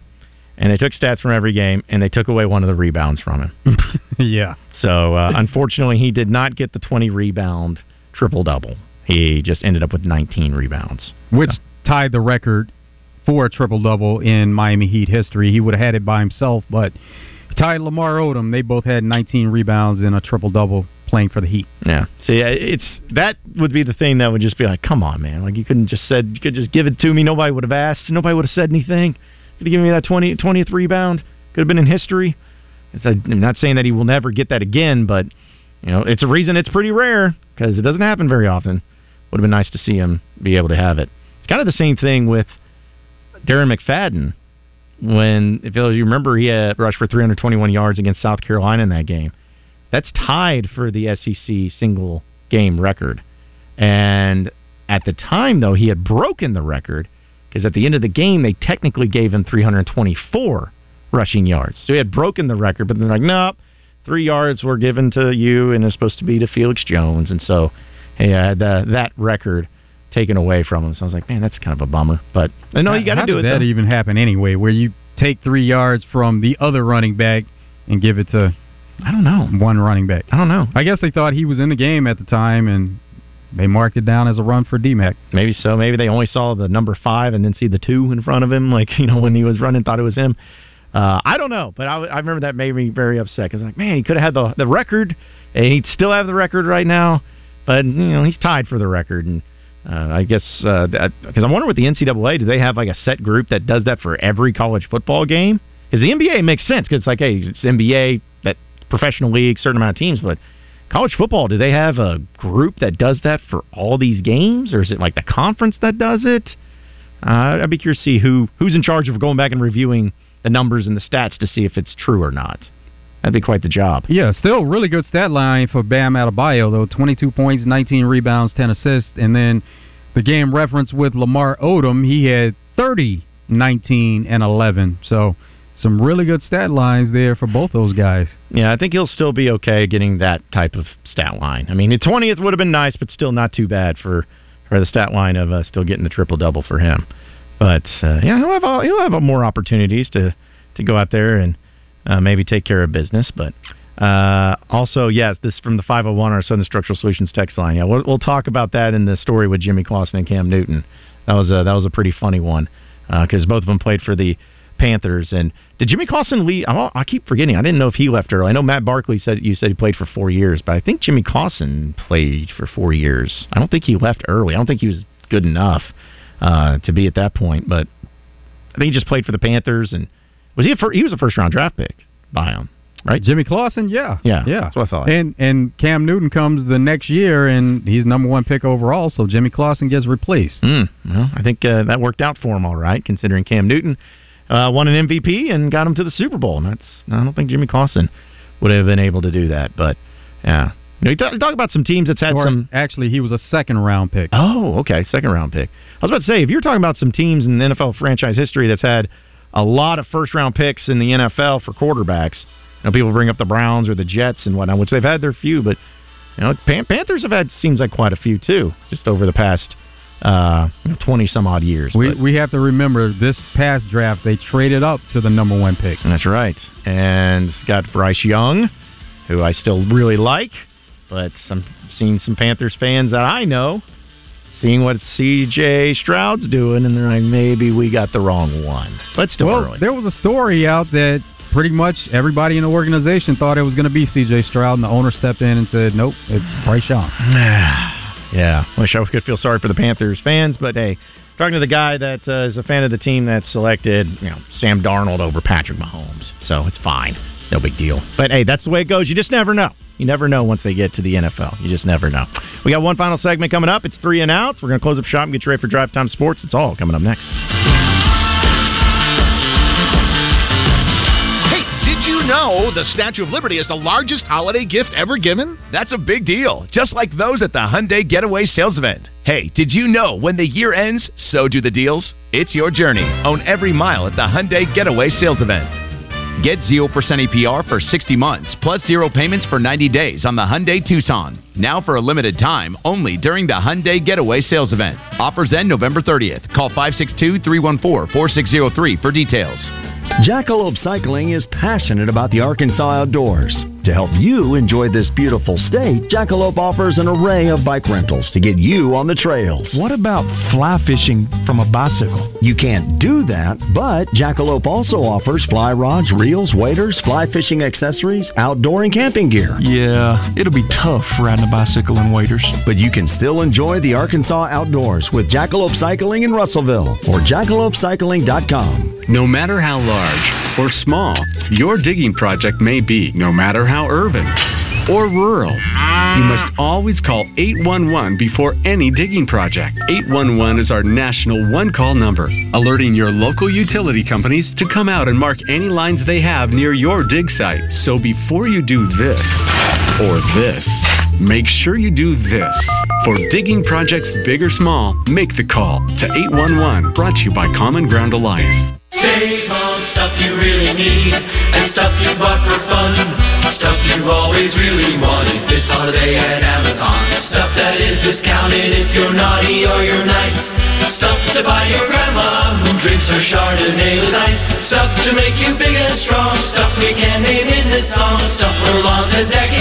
and they took stats from every game, and they took away one of the rebounds from him. <laughs> yeah. So uh, <laughs> unfortunately, he did not get the 20 rebound triple double. He just ended up with 19 rebounds. Which tied the record for a triple double in Miami Heat history. He would have had it by himself, but tied Lamar Odom. They both had 19 rebounds in a triple double playing for the Heat. Yeah. See, it's that would be the thing that would just be like, come on, man! Like you couldn't just said you could just give it to me. Nobody would have asked. Nobody would have said anything. Could have given me that 20, 20th rebound. Could have been in history. It's, I'm not saying that he will never get that again, but you know, it's a reason it's pretty rare because it doesn't happen very often. Would have been nice to see him be able to have it. It's kind of the same thing with Darren McFadden. When, if you remember, he had rushed for 321 yards against South Carolina in that game. That's tied for the SEC single game record. And at the time, though, he had broken the record because at the end of the game, they technically gave him 324 rushing yards. So he had broken the record, but they're like, nope, three yards were given to you, and it's supposed to be to Felix Jones. And so he had uh, that record taken away from him. So I was like, man, that's kind of a bummer. But I know you got to do it. that though. even happen anyway? Where you take three yards from the other running back and give it to I don't know one running back. I don't know. I guess they thought he was in the game at the time and they marked it down as a run for DMAC. Maybe so. Maybe they only saw the number five and then see the two in front of him. <laughs> Like you know when he was running, thought it was him. Uh, I don't know, but I, I remember that made me very upset because like, man, he could have had the the record, and he'd still have the record right now. But you know he's tied for the record, and uh, I guess because I wonder with the NCAA, do they have like a set group that does that for every college football game? Because the NBA makes sense because it's like, hey, it's NBA that professional league, certain amount of teams, but college football, do they have a group that does that for all these games, or is it like the conference that does it? Uh, I'd be curious to see who who's in charge of going back and reviewing the numbers and the stats to see if it's true or not. That'd be quite the job. Yeah, still really good stat line for Bam Adebayo though. Twenty two points, nineteen rebounds, ten assists, and then the game reference with Lamar Odom, he had 30, 19, and eleven. So some really good stat lines there for both those guys. Yeah, I think he'll still be okay getting that type of stat line. I mean, the twentieth would have been nice, but still not too bad for for the stat line of uh, still getting the triple double for him. But uh, yeah, he'll have all, he'll have more opportunities to to go out there and uh, maybe take care of business. But uh, also, yes, this from the 501 our Southern Structural Solutions text line. Yeah, we'll, we'll talk about that in the story with Jimmy Clausen and Cam Newton. That was a, that was a pretty funny one because both of them played for the Panthers. And did Jimmy Clausen leave? I, I keep forgetting. I didn't know if he left early. I know Matt Barkley said you said he played for four years, but I think Jimmy Clausen played for four years. I don't think he left early. I don't think he was good enough uh, to be at that point. But I think he just played for the Panthers. And was he? A fir- he was a first round draft pick by him, right? Jimmy Clausen, yeah, Yeah, yeah. that's what I thought. And and Cam Newton comes the next year, and he's number one pick overall. So Jimmy Clausen gets replaced. Mm, well, I think uh, that worked out for him all right, considering Cam Newton uh, won an MVP and got him to the Super Bowl. And that's I don't think Jimmy Clausen would have been able to do that. But yeah, you know, you talk, talk about some teams that's had Or some. Actually, he was a second round pick. Oh, okay, second round pick. I was about to say if you're talking about some teams in NFL franchise history that's had a lot of first round picks in the NFL for quarterbacks. You know, people bring up the Browns or the Jets and whatnot, which they've had their few, but you know, Pan- Panthers have had seems like quite a few too, just over the past uh, twenty some odd years. We But- we have to remember this past draft they traded up to the number one pick. That's right. And got Bryce Young, who I still really like, but I'm seeing some Panthers fans that I know seeing what CJ Stroud's doing, and they're like, maybe we got the wrong one. But still well, early. there was a story out that pretty much everybody in the organization thought it was going to be C.J. Stroud, and the owner stepped in and said, "Nope, it's Bryce Young." <sighs> <sighs> <sighs> yeah, wish I could feel sorry for the Panthers fans, but hey, talking to the guy that uh, is a fan of the team that selected, you know, Sam Darnold over Patrick Mahomes, so it's fine. It's no big deal. But hey, that's the way it goes. You just never know. You never know once they get to the NFL. You just never know. We got one final segment coming up. It's three and outs. We're going to close up shop and get you ready for Drive Time Sports. It's all coming up next. Know the Statue of Liberty is the largest holiday gift ever given? That's a big deal, just like those at the Hyundai Getaway Sales Event. Hey, did you know when the year ends, so do the deals? It's your journey. Own every mile at the Hyundai Getaway Sales Event. Get 0% APR for 60 months, plus zero payments for 90 days on the Hyundai Tucson. Now for a limited time, only during the Hyundai Getaway Sales Event. Offers end November 30th. Call 562-314-4603 for details. Jackalope Cycling is passionate about the Arkansas outdoors. To help you enjoy this beautiful state, Jackalope offers an array of bike rentals to get you on the trails. What about fly fishing from a bicycle? You can't do that, but Jackalope also offers fly rods, reels, waders, fly fishing accessories, outdoor and camping gear. Yeah, it'll be tough riding a bicycle and waders. But you can still enjoy the Arkansas outdoors with Jackalope Cycling in Russellville or jackalopecycling.com. No matter how large or small your digging project may be, no matter how urban or rural, you must always call 811 before any digging project. 811 is our national one call number, alerting your local utility companies to come out and mark any lines they have near your dig site. So before you do this or this, make sure you do this. For digging projects big or small, make the call to 811, brought to you by Common Ground Alliance. Save on stuff you really need and stuff you bought for fun. Stuff you've always really wanted this holiday at Amazon. Stuff that is discounted if you're naughty or you're nice. Stuff to buy your grandma who drinks her Chardonnay with ice. Stuff to make you big and strong. Stuff we can name in this song. Stuff for lawns and decking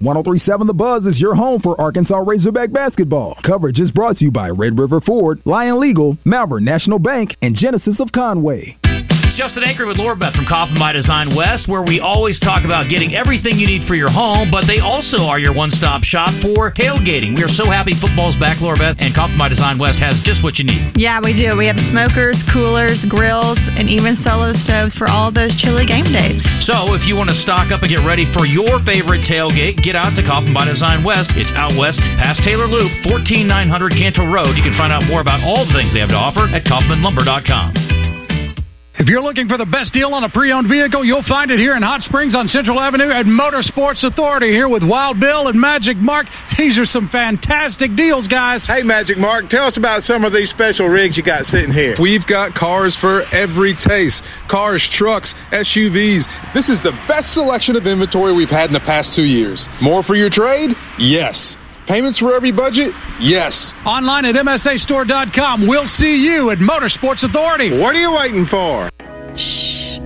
1037 The Buzz is your home for Arkansas Razorback basketball. Coverage is brought to you by Red River Ford, Lion Legal, Malvern National Bank, and Genesis of Conway. Justin Anchor with Laura Beth from Kaufman by Design West, where we always talk about getting everything you need for your home, but they also are your one stop shop for tailgating. We are so happy football's back, Laura Beth, and Kaufman by Design West has just what you need. Yeah, we do. We have smokers, coolers, grills, and even solo stoves for all those chilly game days. So if you want to stock up and get ready for your favorite tailgate, get out to Kaufman by Design West. It's out west past Taylor Loop, 14900 Cantrell Road. You can find out more about all the things they have to offer at kaufmanlumber.com. If you're looking for the best deal on a pre-owned vehicle, you'll find it here in Hot Springs on Central Avenue at Motorsports Authority here with Wild Bill and Magic Mark. These are some fantastic deals, guys. Hey, Magic Mark, tell us about some of these special rigs you got sitting here. We've got cars for every taste cars, trucks, SUVs. This is the best selection of inventory we've had in the past two years. More for your trade? Yes. Payments for every budget? Yes. Online at MSAstore.com. We'll see you at Motorsports Authority. What are you waiting for? <laughs> Shh.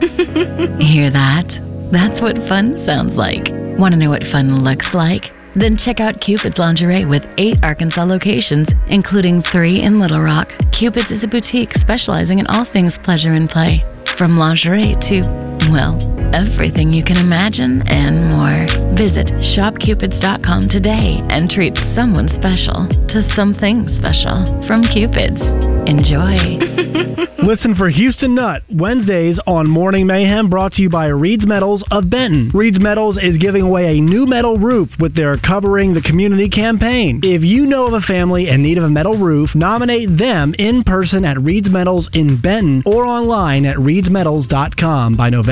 Hear that? That's what fun sounds like. Want to know what fun looks like? Then check out Cupid's Lingerie with eight Arkansas locations, including three in Little Rock. Cupid's is a boutique specializing in all things pleasure and play, from lingerie to, well, everything you can imagine and more. Visit shopcupids.com today and treat someone special to something special from Cupid's. Enjoy. <laughs> Listen for Houston Nutt Wednesdays on Morning Mayhem, brought to you by Reed's Metals of Benton. Reed's Metals is giving away a new metal roof with their Covering the Community campaign. If you know of a family in need of a metal roof, nominate them in person at Reed's Metals in Benton or online at reedsmetals.com by November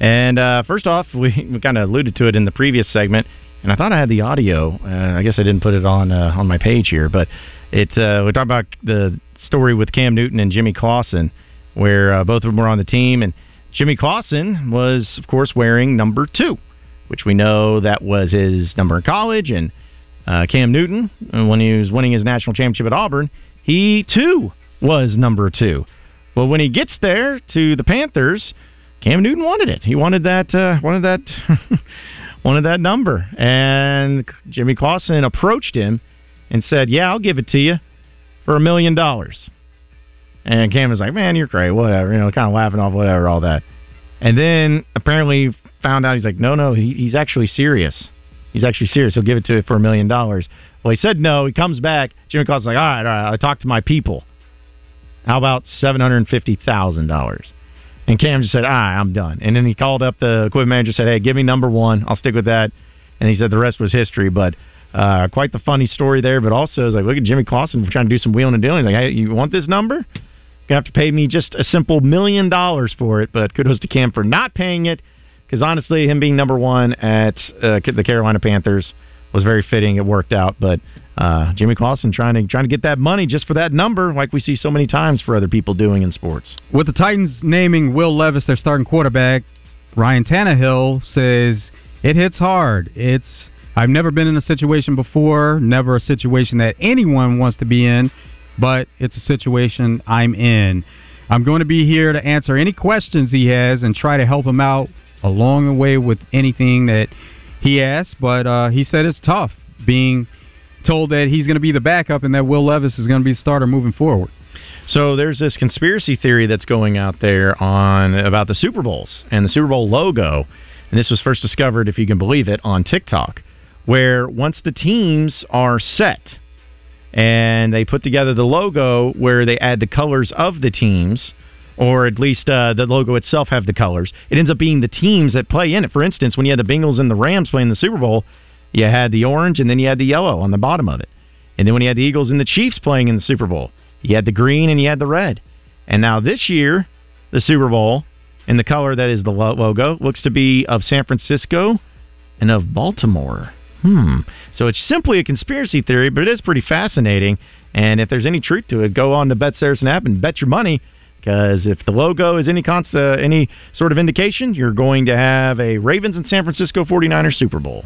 And uh, first off, <laughs> we, we kind of alluded to it in the previous segment, and I thought I had the audio. Uh, I guess I didn't put it on uh, on my page here, but it uh, we talked about the story with Cam Newton and Jimmy Clausen, where uh, both of them were on the team, and Jimmy Clausen was, of course, wearing number two. which we know that was his number in college, and uh, Cam Newton, uh, when he was winning his national championship at Auburn, he too was number two. Well, when he gets there to the Panthers, Cam Newton wanted it. He wanted that uh, wanted that <laughs> wanted that number, and Jimmy Clausen approached him and said, "Yeah, I'll give it to you for a million dollars." And Cam was like, "Man, you're crazy, whatever," you know, kind of laughing off whatever, all that. And then apparently found out he's like, "No, no, he, he's actually serious. He's actually serious. He'll give it to you for a million dollars." Well, he said no. He comes back. Jimmy Clausen's like, "All right, all right. I talked to my people. How about seven hundred fifty thousand dollars?" And Cam just said, "Ah, I'm done." And then he called up the equipment manager, said, "Hey, give me number one. I'll stick with that." And he said the rest was history. But uh, quite the funny story there. But also, it's like, look at Jimmy Clausen trying to do some wheeling and dealing. He's like, "Hey, you want this number? You're gonna have to pay me just a simple million dollars for it." But kudos to Cam for not paying it, because honestly, him being number one at uh, the Carolina Panthers was very fitting. It worked out, but uh, Jimmy Clausen trying to trying to get that money just for that number, like we see so many times for other people doing in sports. With the Titans naming Will Levis their starting quarterback, Ryan Tannehill says it hits hard. It's I've never been in a situation before, never a situation that anyone wants to be in, but it's a situation I'm in. I'm going to be here to answer any questions he has and try to help him out along the way with anything that he asked. But uh, he said it's tough being told that he's going to be the backup and that Will Levis is going to be the starter moving forward. So there's this conspiracy theory that's going out there on about the Super Bowls and the Super Bowl logo, and this was first discovered, if you can believe it, on TikTok, where once the teams are set and they put together the logo where they add the colors of the teams, or at least uh, the logo itself have the colors, it ends up being the teams that play in it. For instance, when you had the Bengals and the Rams playing the Super Bowl, you had the orange and then you had the yellow on the bottom of it. And then when you had the Eagles and the Chiefs playing in the Super Bowl, you had the green and you had the red. And now this year, the Super Bowl and the color that is the logo looks to be of San Francisco and of Baltimore. Hmm. So it's simply a conspiracy theory, but it is pretty fascinating. And if there's any truth to it, go on to Bet Saracen app and bet your money. Because if the logo is any uh, any sort of indication, you're going to have a Ravens and San Francisco 49ers Super Bowl.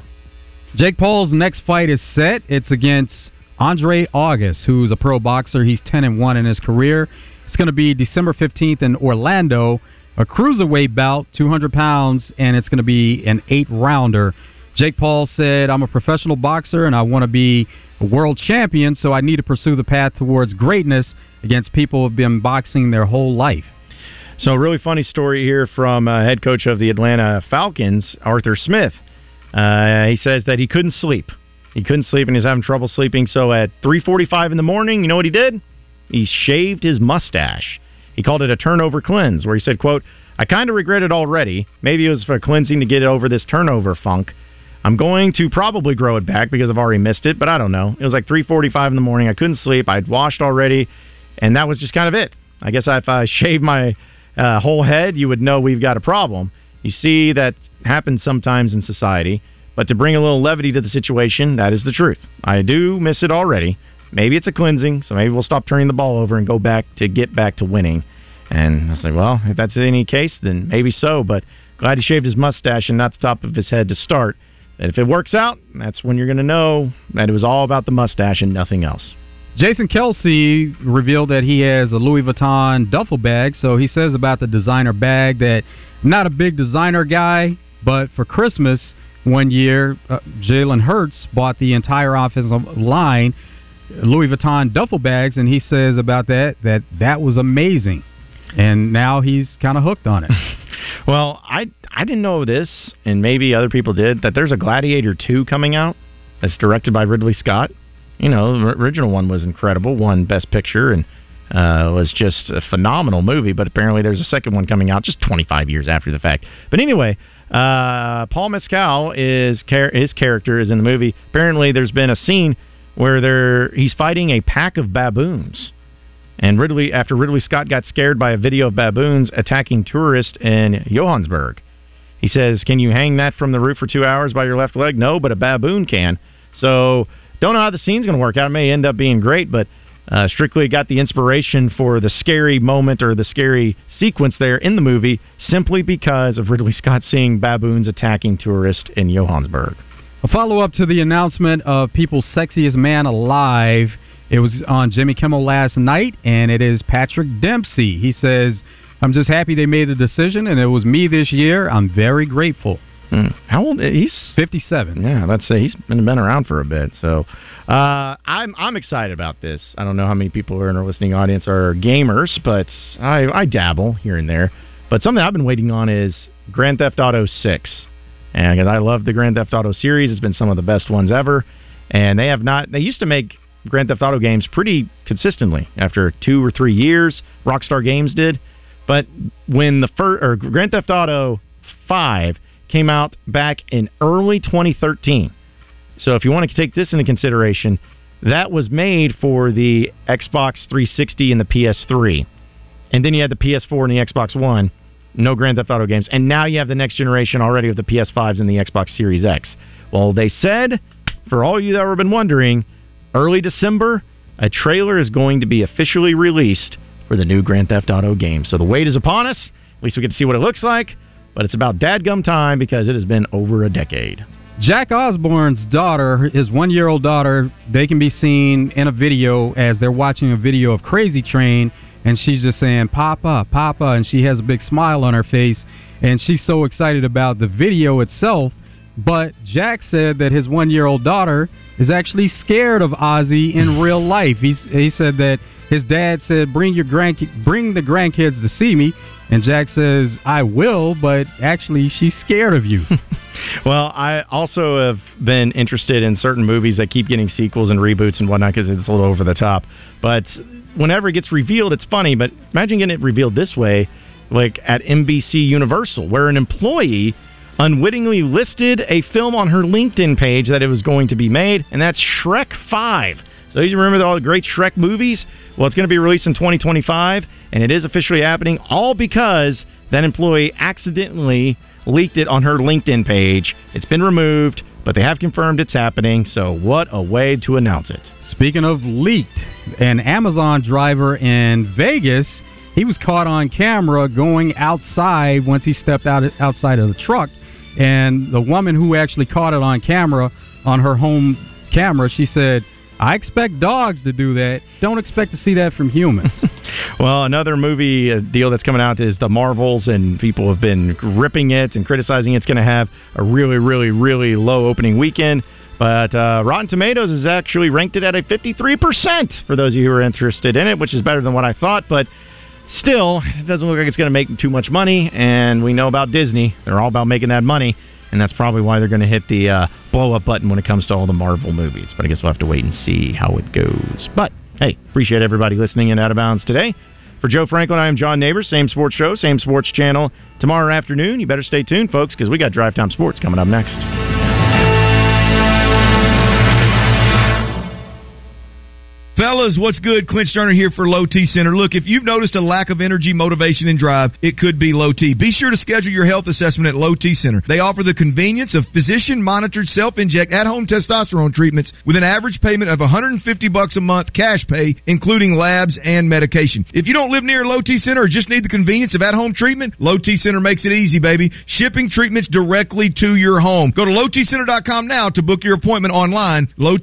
Jake Paul's next fight is set. It's against Andre August, who's a pro boxer. He's 10 and 1 in his career. It's going to be December 15th in Orlando, a cruiserweight bout, 200 pounds, and it's going to be an eight rounder. Jake Paul said, I'm a professional boxer and I want to be a world champion, so I need to pursue the path towards greatness against people who have been boxing their whole life. So, really funny story here from uh, head coach of the Atlanta Falcons, Arthur Smith. Uh, he says that he couldn't sleep. He couldn't sleep and he's having trouble sleeping. So at 3:45 in the morning, you know what he did? He shaved his mustache. He called it a turnover cleanse, where he said, "quote I kind of regret it already. Maybe it was for cleansing to get over this turnover funk. I'm going to probably grow it back because I've already missed it, but I don't know. It was like 3:45 in the morning. I couldn't sleep. I'd washed already, and that was just kind of it. I guess if I <laughs> shaved my uh, whole head, you would know we've got a problem. You see that happens sometimes in society, but to bring a little levity to the situation, that is the truth. I do miss it already. Maybe it's a cleansing, so maybe we'll stop turning the ball over and go back to get back to winning. And I like, well, if that's any case, then maybe so. But glad he shaved his mustache and not the top of his head to start. And if it works out, that's when you're going to know that it was all about the mustache and nothing else. Jason Kelce revealed that he has a Louis Vuitton duffel bag. So he says about the designer bag that not a big designer guy, but for Christmas one year, uh, Jalen Hurts bought the entire offensive line Louis Vuitton duffel bags, and he says about that that that was amazing, and now he's kind of hooked on it. <laughs> well, I I didn't know this, and maybe other people did that. There's a Gladiator two coming out that's directed by Ridley Scott. You know, the original one was incredible, won Best Picture, and uh, was just a phenomenal movie. But apparently, there's a second one coming out just 25 years after the fact. But anyway, uh, Paul Mescal is his character is in the movie. Apparently, there's been a scene where they're he's fighting a pack of baboons. And Ridley, after Ridley Scott got scared by a video of baboons attacking tourists in Johannesburg, he says, "Can you hang that from the roof for two hours by your left leg?" No, but a baboon can. So don't know how the scene's going to work out. It may end up being great, but Uh, Strictly got the inspiration for the scary moment or the scary sequence there in the movie simply because of Ridley Scott seeing baboons attacking tourists in Johannesburg. A follow up to the announcement of People's Sexiest Man Alive. It was on Jimmy Kimmel last night, and it is Patrick Dempsey. He says, I'm just happy they made the decision, and it was me this year. I'm very grateful. Hmm. How old? He's 57. Yeah, let's say he's been been around for a bit. So uh, I'm I'm excited about this. I don't know how many people are in our listening audience are gamers, but I I dabble here and there. But something I've been waiting on is Grand Theft Auto Six, and because I love the Grand Theft Auto series, it's been some of the best ones ever. And they have not. They used to make Grand Theft Auto games pretty consistently. After two or three years, Rockstar Games did. But when the first or Grand Theft Auto Five came out back in early 2013. So if you want to take this into consideration, that was made for the Xbox 360 and the PS3. And then you had the PS4 and the Xbox One, no Grand Theft Auto games. And now you have the next generation already of the PS5s and the Xbox Series X. Well, they said, for all you that have been wondering, early December, a trailer is going to be officially released for the new Grand Theft Auto game. So the wait is upon us. At least we get to see what it looks like but it's about dadgum time because it has been over a decade. Jack Osbourne's daughter, his one year old daughter, they can be seen in a video as they're watching a video of Crazy Train, and she's just saying, Papa, Papa, and she has a big smile on her face, and she's so excited about the video itself. But Jack said that his one year old daughter is actually scared of Ozzy in <laughs> real life. He's, he said that his dad said, "Bring your grand, bring the grandkids to see me," and Jack says, "I will," but actually, she's scared of you. <laughs> well, I also have been interested in certain movies that keep getting sequels and reboots and whatnot because it's a little over the top. But whenever it gets revealed, it's funny. But imagine getting it revealed this way, like at NBC Universal, where an employee unwittingly listed a film on her LinkedIn page that it was going to be made, and that's Shrek 5. So you remember all the great Shrek movies? Well, it's going to be released in 2025, and it is officially happening, all because that employee accidentally leaked it on her LinkedIn page. It's been removed, but they have confirmed it's happening, so what a way to announce it. Speaking of leaked, an Amazon driver in Vegas, he was caught on camera going outside once he stepped out outside of the truck, and the woman who actually caught it on camera on her home camera, she said, I expect dogs to do that. Don't expect to see that from humans. <laughs> well, another movie uh, deal that's coming out is The Marvels, and people have been ripping it and criticizing it's going to have a really, really, really low opening weekend. But uh, Rotten Tomatoes has actually ranked it at a 53% for those of you who are interested in it, which is better than what I thought. But still, it doesn't look like it's going to make too much money. And we know about Disney; they're all about making that money and that's probably why they're going to hit the uh, blow up button when it comes to all the Marvel movies. But I guess we'll have to wait and see how it goes. But hey, appreciate everybody listening in Out of Bounds today. For Joe Franklin, I am John Neighbors. Same sports show, same sports channel. Tomorrow afternoon, you better stay tuned, folks, because we got Drive Time Sports coming up next. Fellas, what's good? Clint Stoerner here for Low T Center. Look, if you've noticed a lack of energy, motivation, and drive, it could be low T. Be sure to schedule your health assessment at Low T Center. They offer the convenience of physician-monitored self-inject at-home testosterone treatments with an average payment of 150 bucks a month cash pay, including labs and medication. If you don't live near Low T Center or just need the convenience of at-home treatment, Low T Center makes it easy, baby. Shipping treatments directly to your home. Go to lowtcenter.com now to book your appointment online. Low